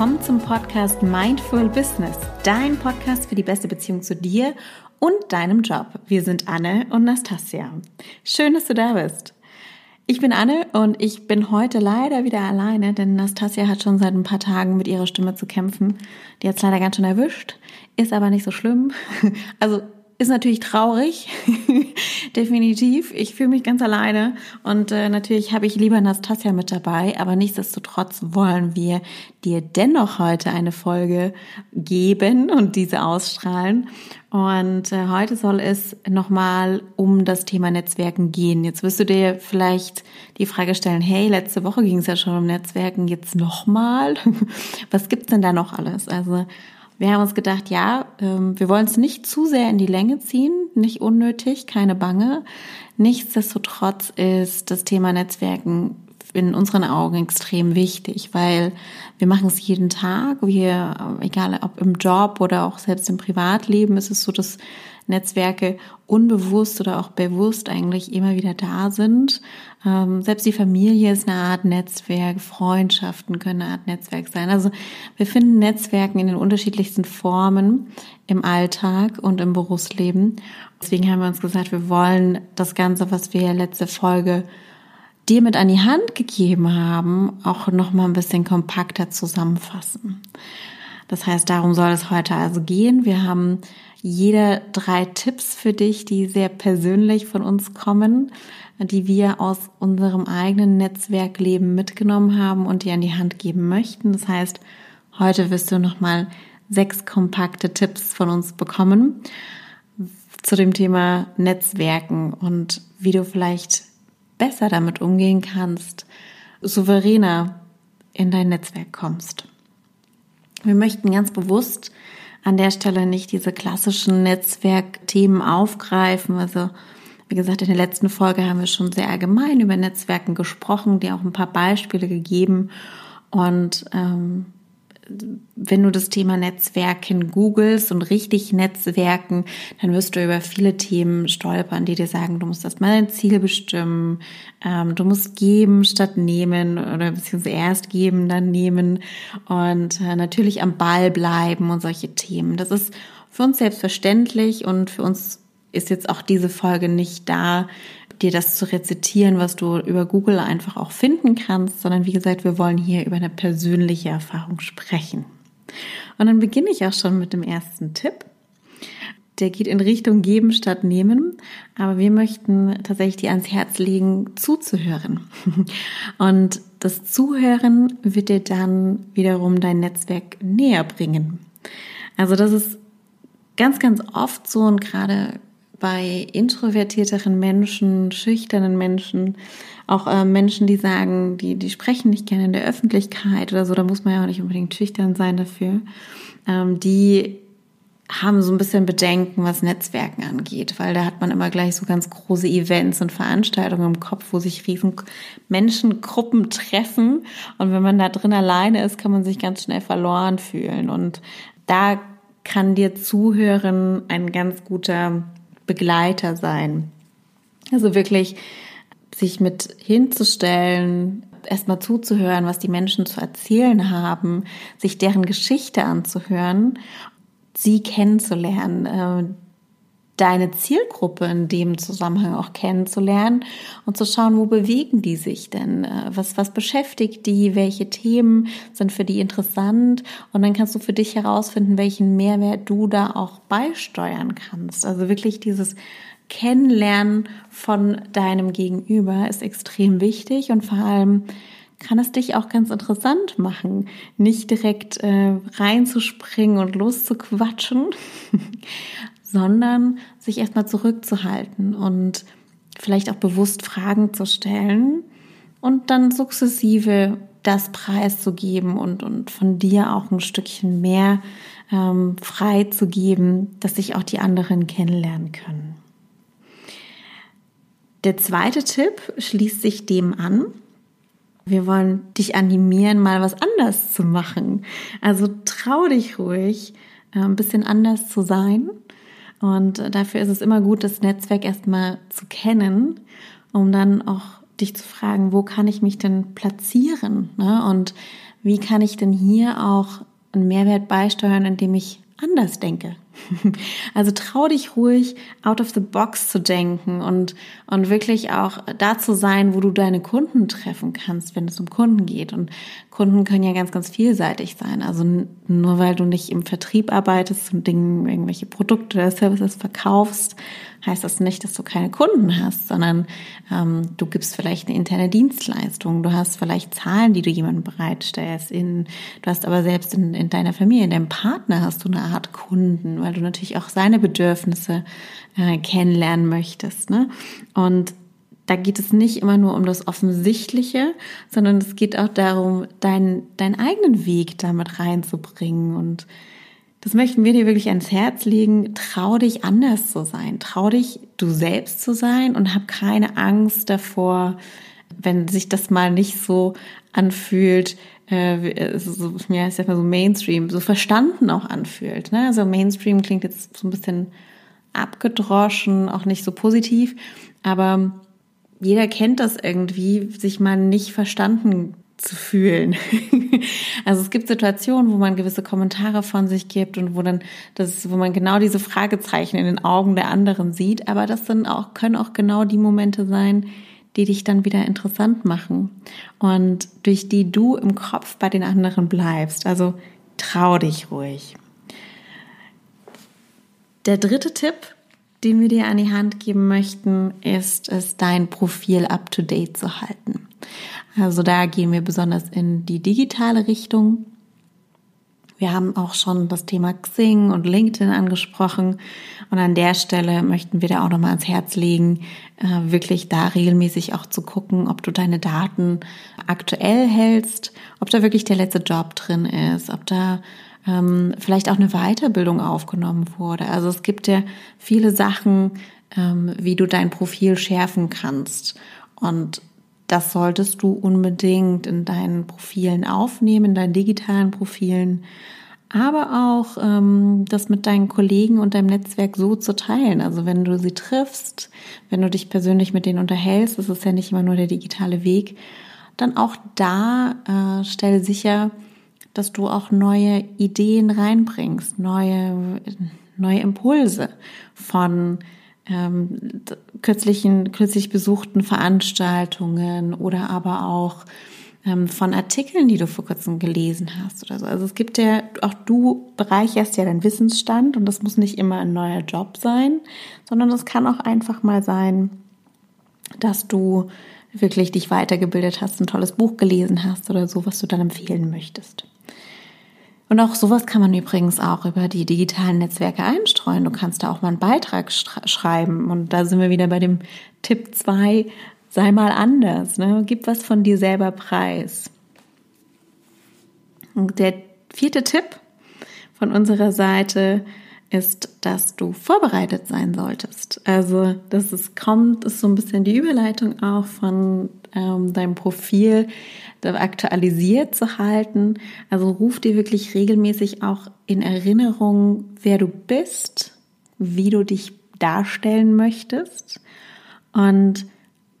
willkommen zum Podcast Mindful Business, dein Podcast für die beste Beziehung zu dir und deinem Job. Wir sind Anne und Nastasia. Schön, dass du da bist. Ich bin Anne und ich bin heute leider wieder alleine, denn Nastasia hat schon seit ein paar Tagen mit ihrer Stimme zu kämpfen. Die hat es leider ganz schön erwischt, ist aber nicht so schlimm. Also ist natürlich traurig, definitiv. Ich fühle mich ganz alleine und äh, natürlich habe ich lieber Nastasia mit dabei, aber nichtsdestotrotz wollen wir dir dennoch heute eine Folge geben und diese ausstrahlen. Und äh, heute soll es nochmal um das Thema Netzwerken gehen. Jetzt wirst du dir vielleicht die Frage stellen, hey, letzte Woche ging es ja schon um Netzwerken, jetzt nochmal? Was gibt's denn da noch alles? Also wir haben uns gedacht, ja, ähm, wir wollen es nicht zu sehr in die Länge ziehen, nicht unnötig, keine Bange. Nichtsdestotrotz ist das Thema Netzwerken in unseren Augen extrem wichtig, weil wir machen es jeden Tag. Wir, egal ob im Job oder auch selbst im Privatleben, ist es so, dass Netzwerke unbewusst oder auch bewusst eigentlich immer wieder da sind. Ähm, selbst die Familie ist eine Art Netzwerk, Freundschaften können eine Art Netzwerk sein. Also wir finden Netzwerken in den unterschiedlichsten Formen im Alltag und im Berufsleben. Deswegen haben wir uns gesagt, wir wollen das Ganze, was wir letzte Folge dir mit an die Hand gegeben haben, auch noch mal ein bisschen kompakter zusammenfassen. Das heißt, darum soll es heute also gehen. Wir haben jeder drei Tipps für dich, die sehr persönlich von uns kommen, die wir aus unserem eigenen Netzwerkleben mitgenommen haben und dir an die Hand geben möchten. Das heißt, heute wirst du nochmal sechs kompakte Tipps von uns bekommen zu dem Thema Netzwerken und wie du vielleicht besser damit umgehen kannst, souveräner in dein Netzwerk kommst. Wir möchten ganz bewusst an der Stelle nicht diese klassischen Netzwerkthemen aufgreifen. Also wie gesagt, in der letzten Folge haben wir schon sehr allgemein über Netzwerken gesprochen, dir auch ein paar Beispiele gegeben. Und ähm, wenn du das Thema Netzwerken googelst und richtig Netzwerken, dann wirst du über viele Themen stolpern, die dir sagen, du musst erstmal dein Ziel bestimmen, ähm, du musst geben statt nehmen oder beziehungsweise erst geben, dann nehmen und äh, natürlich am Ball bleiben und solche Themen. Das ist für uns selbstverständlich und für uns ist jetzt auch diese Folge nicht da, dir das zu rezitieren, was du über Google einfach auch finden kannst, sondern wie gesagt, wir wollen hier über eine persönliche Erfahrung sprechen. Und dann beginne ich auch schon mit dem ersten Tipp. Der geht in Richtung geben statt nehmen, aber wir möchten tatsächlich dir ans Herz legen, zuzuhören. Und das Zuhören wird dir dann wiederum dein Netzwerk näher bringen. Also das ist ganz, ganz oft so und gerade bei introvertierteren Menschen, schüchternen Menschen, auch äh, Menschen, die sagen, die, die sprechen nicht gerne in der Öffentlichkeit oder so, da muss man ja auch nicht unbedingt schüchtern sein dafür, ähm, die haben so ein bisschen Bedenken, was Netzwerken angeht, weil da hat man immer gleich so ganz große Events und Veranstaltungen im Kopf, wo sich riesen Menschengruppen treffen. Und wenn man da drin alleine ist, kann man sich ganz schnell verloren fühlen. Und da kann dir zuhören ein ganz guter Begleiter sein. Also wirklich sich mit hinzustellen, erstmal zuzuhören, was die Menschen zu erzählen haben, sich deren Geschichte anzuhören, sie kennenzulernen, äh, deine Zielgruppe in dem Zusammenhang auch kennenzulernen und zu schauen, wo bewegen die sich denn? Äh, was, was beschäftigt die? Welche Themen sind für die interessant? Und dann kannst du für dich herausfinden, welchen Mehrwert du da auch beisteuern kannst. Also wirklich dieses Kennenlernen von deinem Gegenüber ist extrem wichtig und vor allem kann es dich auch ganz interessant machen, nicht direkt äh, reinzuspringen und loszuquatschen, sondern sich erstmal zurückzuhalten und vielleicht auch bewusst Fragen zu stellen und dann sukzessive das preiszugeben und, und von dir auch ein Stückchen mehr ähm, frei zu geben, dass sich auch die anderen kennenlernen können. Der zweite Tipp schließt sich dem an. Wir wollen dich animieren, mal was anders zu machen. Also trau dich ruhig, ein bisschen anders zu sein und dafür ist es immer gut, das Netzwerk erstmal zu kennen, um dann auch dich zu fragen, wo kann ich mich denn platzieren? Ne? Und wie kann ich denn hier auch einen Mehrwert beisteuern, indem ich anders denke. Also trau dich ruhig, out of the box zu denken und, und wirklich auch da zu sein, wo du deine Kunden treffen kannst, wenn es um Kunden geht. Und Kunden können ja ganz, ganz vielseitig sein. Also nur weil du nicht im Vertrieb arbeitest und Dingen, irgendwelche Produkte oder Services verkaufst, heißt das nicht, dass du keine Kunden hast, sondern ähm, du gibst vielleicht eine interne Dienstleistung, du hast vielleicht Zahlen, die du jemandem bereitstellst, in, du hast aber selbst in, in deiner Familie, in deinem Partner hast du eine Art Kunden, weil du natürlich auch seine Bedürfnisse äh, kennenlernen möchtest. Ne? Und da geht es nicht immer nur um das Offensichtliche, sondern es geht auch darum, deinen, deinen eigenen Weg damit reinzubringen und das möchten wir dir wirklich ans Herz legen. Trau dich anders zu sein. Trau dich du selbst zu sein und hab keine Angst davor, wenn sich das mal nicht so anfühlt, äh, so, ja, ist ja so Mainstream, so verstanden auch anfühlt. Ne? Also Mainstream klingt jetzt so ein bisschen abgedroschen, auch nicht so positiv, aber jeder kennt das irgendwie, sich mal nicht verstanden zu fühlen. also es gibt Situationen, wo man gewisse Kommentare von sich gibt und wo dann das, wo man genau diese Fragezeichen in den Augen der anderen sieht. Aber das sind auch, können auch genau die Momente sein, die dich dann wieder interessant machen und durch die du im Kopf bei den anderen bleibst. Also trau dich ruhig. Der dritte Tipp, den wir dir an die Hand geben möchten, ist es, dein Profil up to date zu halten. Also da gehen wir besonders in die digitale Richtung. Wir haben auch schon das Thema Xing und LinkedIn angesprochen. Und an der Stelle möchten wir dir auch nochmal ans Herz legen, äh, wirklich da regelmäßig auch zu gucken, ob du deine Daten aktuell hältst, ob da wirklich der letzte Job drin ist, ob da ähm, vielleicht auch eine Weiterbildung aufgenommen wurde. Also es gibt ja viele Sachen, ähm, wie du dein Profil schärfen kannst. Und das solltest du unbedingt in deinen Profilen aufnehmen, in deinen digitalen Profilen, aber auch ähm, das mit deinen Kollegen und deinem Netzwerk so zu teilen. Also wenn du sie triffst, wenn du dich persönlich mit denen unterhältst, das ist ja nicht immer nur der digitale Weg, dann auch da äh, stell sicher, dass du auch neue Ideen reinbringst, neue, neue Impulse von ähm, kürzlichen, kürzlich besuchten Veranstaltungen oder aber auch ähm, von Artikeln, die du vor kurzem gelesen hast oder so. Also es gibt ja, auch du bereicherst ja deinen Wissensstand und das muss nicht immer ein neuer Job sein, sondern es kann auch einfach mal sein, dass du wirklich dich weitergebildet hast, ein tolles Buch gelesen hast oder so, was du dann empfehlen möchtest. Und auch sowas kann man übrigens auch über die digitalen Netzwerke einstreuen. Du kannst da auch mal einen Beitrag schreiben. Und da sind wir wieder bei dem Tipp 2, sei mal anders. Ne? Gib was von dir selber preis. Und der vierte Tipp von unserer Seite ist, dass du vorbereitet sein solltest. Also, dass es kommt, ist so ein bisschen die Überleitung auch von ähm, deinem Profil aktualisiert zu halten. Also ruf dir wirklich regelmäßig auch in Erinnerung, wer du bist, wie du dich darstellen möchtest und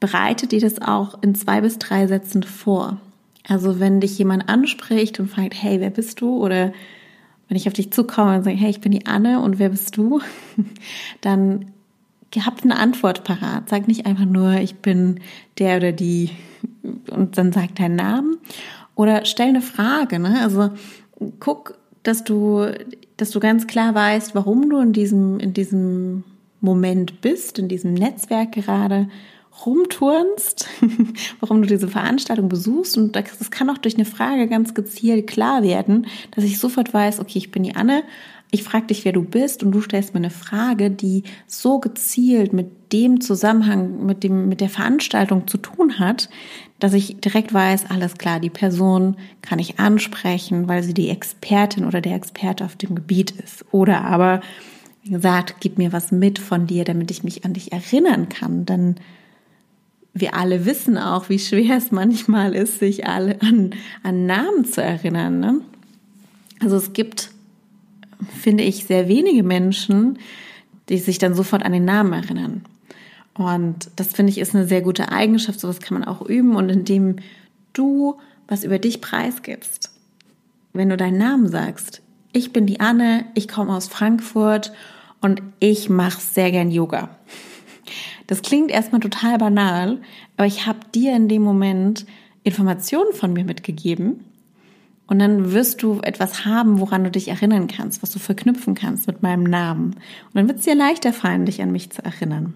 bereite dir das auch in zwei bis drei Sätzen vor. Also wenn dich jemand anspricht und fragt, hey, wer bist du? Oder wenn ich auf dich zukomme und sage, hey, ich bin die Anne und wer bist du? Dann habt eine Antwort parat. Sag nicht einfach nur, ich bin der oder die und dann sag deinen Namen. Oder stell eine Frage. Ne? Also guck, dass du, dass du ganz klar weißt, warum du in diesem, in diesem Moment bist, in diesem Netzwerk gerade rumturnst, warum du diese Veranstaltung besuchst. Und das kann auch durch eine Frage ganz gezielt klar werden, dass ich sofort weiß, okay, ich bin die Anne, ich frage dich, wer du bist und du stellst mir eine Frage, die so gezielt mit dem Zusammenhang, mit dem, mit der Veranstaltung zu tun hat, dass ich direkt weiß, alles klar, die Person kann ich ansprechen, weil sie die Expertin oder der Experte auf dem Gebiet ist. Oder aber, wie gesagt, gib mir was mit von dir, damit ich mich an dich erinnern kann, denn wir alle wissen auch, wie schwer es manchmal ist, sich alle an, an Namen zu erinnern. Ne? Also es gibt finde ich, sehr wenige Menschen, die sich dann sofort an den Namen erinnern. Und das finde ich ist eine sehr gute Eigenschaft. Sowas kann man auch üben. Und indem du was über dich preisgibst. Wenn du deinen Namen sagst, ich bin die Anne, ich komme aus Frankfurt und ich mache sehr gern Yoga. Das klingt erstmal total banal, aber ich habe dir in dem Moment Informationen von mir mitgegeben und dann wirst du etwas haben, woran du dich erinnern kannst, was du verknüpfen kannst mit meinem Namen. Und dann wird es dir leichter fallen, dich an mich zu erinnern.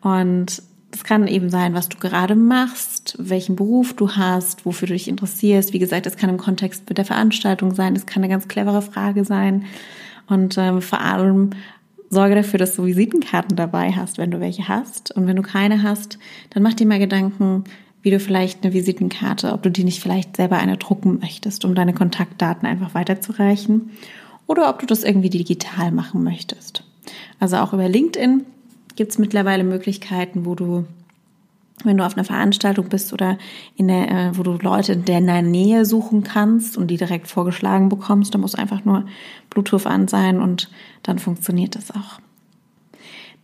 Und das kann eben sein, was du gerade machst, welchen Beruf du hast, wofür du dich interessierst. Wie gesagt, es kann im Kontext mit der Veranstaltung sein, es kann eine ganz clevere Frage sein. Und ähm, vor allem sorge dafür, dass du Visitenkarten dabei hast, wenn du welche hast. Und wenn du keine hast, dann mach dir mal Gedanken, wie du vielleicht eine Visitenkarte, ob du die nicht vielleicht selber eine drucken möchtest, um deine Kontaktdaten einfach weiterzureichen. Oder ob du das irgendwie digital machen möchtest. Also auch über LinkedIn gibt es mittlerweile Möglichkeiten, wo du, wenn du auf einer Veranstaltung bist oder in der, äh, wo du Leute in deiner Nähe suchen kannst und die direkt vorgeschlagen bekommst, da muss einfach nur Bluetooth an sein und dann funktioniert das auch.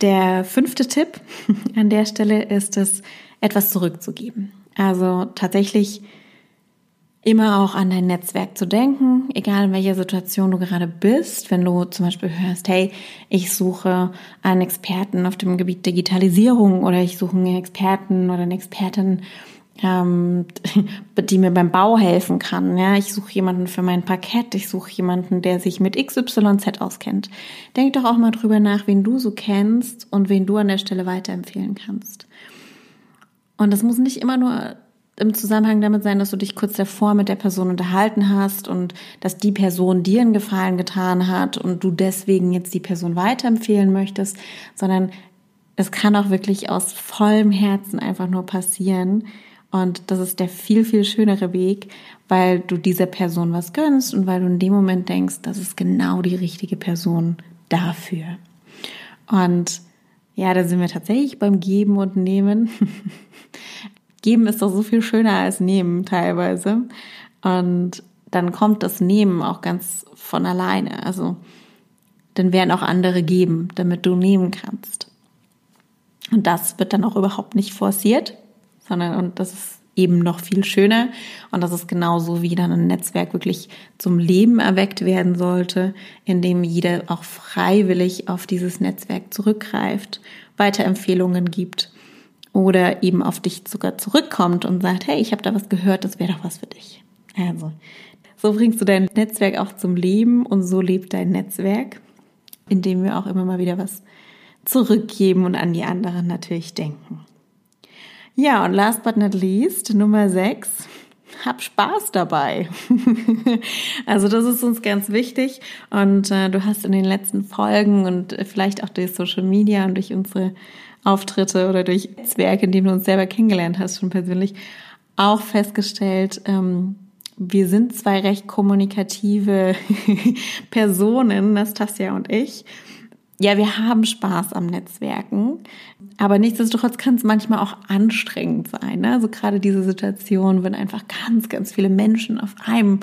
Der fünfte Tipp an der Stelle ist es, etwas zurückzugeben. Also tatsächlich immer auch an dein Netzwerk zu denken, egal in welcher Situation du gerade bist. Wenn du zum Beispiel hörst, hey, ich suche einen Experten auf dem Gebiet Digitalisierung oder ich suche einen Experten oder eine Expertin, ähm, die mir beim Bau helfen kann. Ja, ich suche jemanden für mein Parkett, ich suche jemanden, der sich mit XYZ auskennt. Denk doch auch mal drüber nach, wen du so kennst und wen du an der Stelle weiterempfehlen kannst. Und das muss nicht immer nur im Zusammenhang damit sein, dass du dich kurz davor mit der Person unterhalten hast und dass die Person dir einen Gefallen getan hat und du deswegen jetzt die Person weiterempfehlen möchtest, sondern es kann auch wirklich aus vollem Herzen einfach nur passieren. Und das ist der viel, viel schönere Weg, weil du dieser Person was gönnst und weil du in dem Moment denkst, das ist genau die richtige Person dafür. Und ja, da sind wir tatsächlich beim Geben und Nehmen. Geben ist doch so viel schöner als Nehmen teilweise. Und dann kommt das Nehmen auch ganz von alleine. Also dann werden auch andere geben, damit du nehmen kannst. Und das wird dann auch überhaupt nicht forciert, sondern und das ist eben noch viel schöner. Und das ist genauso, wie dann ein Netzwerk wirklich zum Leben erweckt werden sollte, indem jeder auch freiwillig auf dieses Netzwerk zurückgreift, Weiterempfehlungen gibt oder eben auf dich sogar zurückkommt und sagt, hey, ich habe da was gehört, das wäre doch was für dich. Also, so bringst du dein Netzwerk auch zum Leben und so lebt dein Netzwerk, indem wir auch immer mal wieder was zurückgeben und an die anderen natürlich denken. Ja, und last but not least, Nummer 6, hab Spaß dabei. also das ist uns ganz wichtig und äh, du hast in den letzten Folgen und vielleicht auch durch Social Media und durch unsere Auftritte oder durch Netzwerke, in denen du uns selber kennengelernt hast, schon persönlich, auch festgestellt, ähm, wir sind zwei recht kommunikative Personen, Nastasia und ich. Ja, wir haben Spaß am Netzwerken, aber nichtsdestotrotz kann es manchmal auch anstrengend sein. Ne? Also gerade diese Situation, wenn einfach ganz, ganz viele Menschen auf einem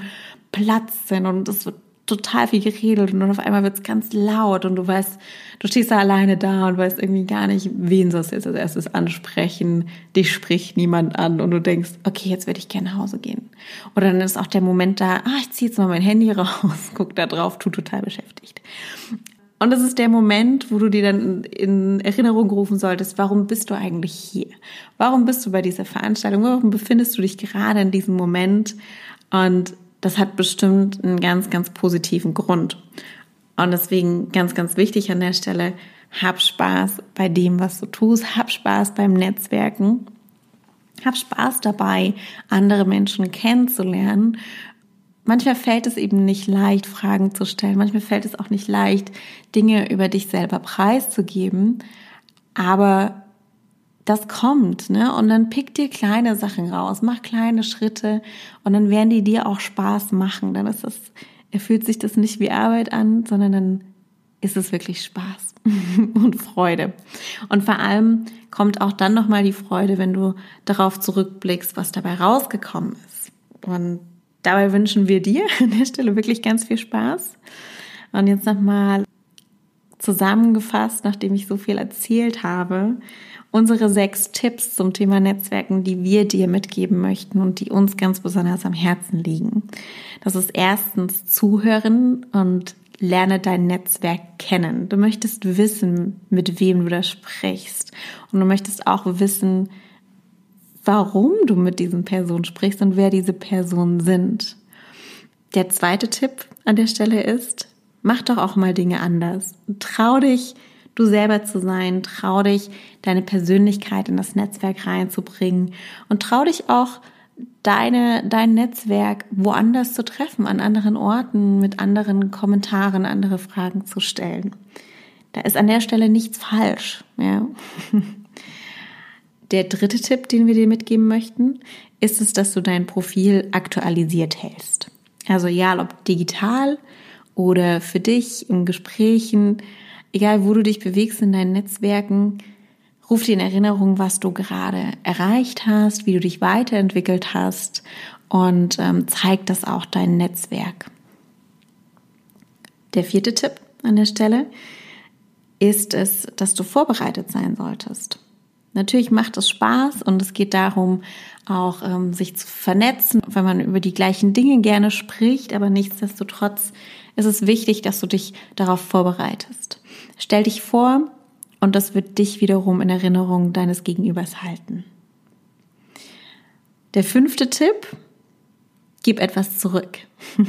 Platz sind und es wird total viel geredet und dann auf einmal wird es ganz laut und du weißt, du stehst da alleine da und weißt irgendwie gar nicht, wen sollst du jetzt als erstes ansprechen, dich spricht niemand an und du denkst, okay, jetzt werde ich gerne nach Hause gehen. Oder dann ist auch der Moment da, ah, ich ziehe jetzt mal mein Handy raus, guck da drauf, tu total beschäftigt. Und das ist der Moment, wo du dir dann in Erinnerung rufen solltest, warum bist du eigentlich hier? Warum bist du bei dieser Veranstaltung? Warum befindest du dich gerade in diesem Moment? Und das hat bestimmt einen ganz, ganz positiven Grund. Und deswegen ganz, ganz wichtig an der Stelle, hab Spaß bei dem, was du tust, hab Spaß beim Netzwerken, hab Spaß dabei, andere Menschen kennenzulernen. Manchmal fällt es eben nicht leicht, Fragen zu stellen. Manchmal fällt es auch nicht leicht, Dinge über dich selber preiszugeben. Aber das kommt, ne? Und dann pick dir kleine Sachen raus, mach kleine Schritte und dann werden die dir auch Spaß machen. Dann ist das, er fühlt sich das nicht wie Arbeit an, sondern dann ist es wirklich Spaß und Freude. Und vor allem kommt auch dann nochmal die Freude, wenn du darauf zurückblickst, was dabei rausgekommen ist. Und dabei wünschen wir dir an der Stelle wirklich ganz viel Spaß. Und jetzt nochmal zusammengefasst, nachdem ich so viel erzählt habe, unsere sechs Tipps zum Thema Netzwerken, die wir dir mitgeben möchten und die uns ganz besonders am Herzen liegen. Das ist erstens Zuhören und lerne dein Netzwerk kennen. Du möchtest wissen, mit wem du da sprichst. Und du möchtest auch wissen, warum du mit diesen Personen sprichst und wer diese Personen sind. Der zweite Tipp an der Stelle ist, mach doch auch mal Dinge anders. Trau dich, du selber zu sein. Trau dich, deine Persönlichkeit in das Netzwerk reinzubringen. Und trau dich auch, deine, dein Netzwerk woanders zu treffen, an anderen Orten, mit anderen Kommentaren, andere Fragen zu stellen. Da ist an der Stelle nichts falsch. Ja. Der dritte Tipp, den wir dir mitgeben möchten, ist es, dass du dein Profil aktualisiert hältst. Also egal ob digital oder für dich in Gesprächen, egal wo du dich bewegst in deinen Netzwerken, ruf dir in Erinnerung, was du gerade erreicht hast, wie du dich weiterentwickelt hast und ähm, zeig das auch dein Netzwerk. Der vierte Tipp an der Stelle ist es, dass du vorbereitet sein solltest. Natürlich macht es Spaß und es geht darum, auch ähm, sich zu vernetzen, wenn man über die gleichen Dinge gerne spricht, aber nichtsdestotrotz ist es wichtig, dass du dich darauf vorbereitest. Stell dich vor und das wird dich wiederum in Erinnerung deines Gegenübers halten. Der fünfte Tipp, gib etwas zurück.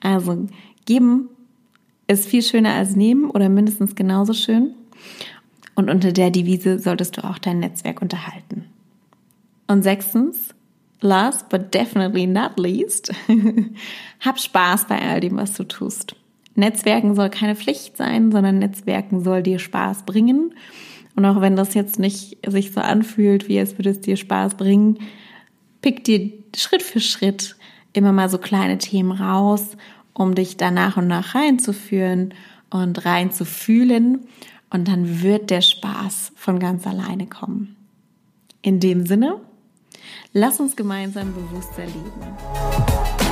also geben ist viel schöner als nehmen oder mindestens genauso schön. Und unter der Devise solltest du auch dein Netzwerk unterhalten. Und sechstens, last but definitely not least, hab Spaß bei all dem, was du tust. Netzwerken soll keine Pflicht sein, sondern Netzwerken soll dir Spaß bringen. Und auch wenn das jetzt nicht sich so anfühlt, wie es würde es dir Spaß bringen, pick dir Schritt für Schritt immer mal so kleine Themen raus, um dich da nach und nach reinzuführen und reinzufühlen. Und dann wird der Spaß von ganz alleine kommen. In dem Sinne, lass uns gemeinsam bewusster leben.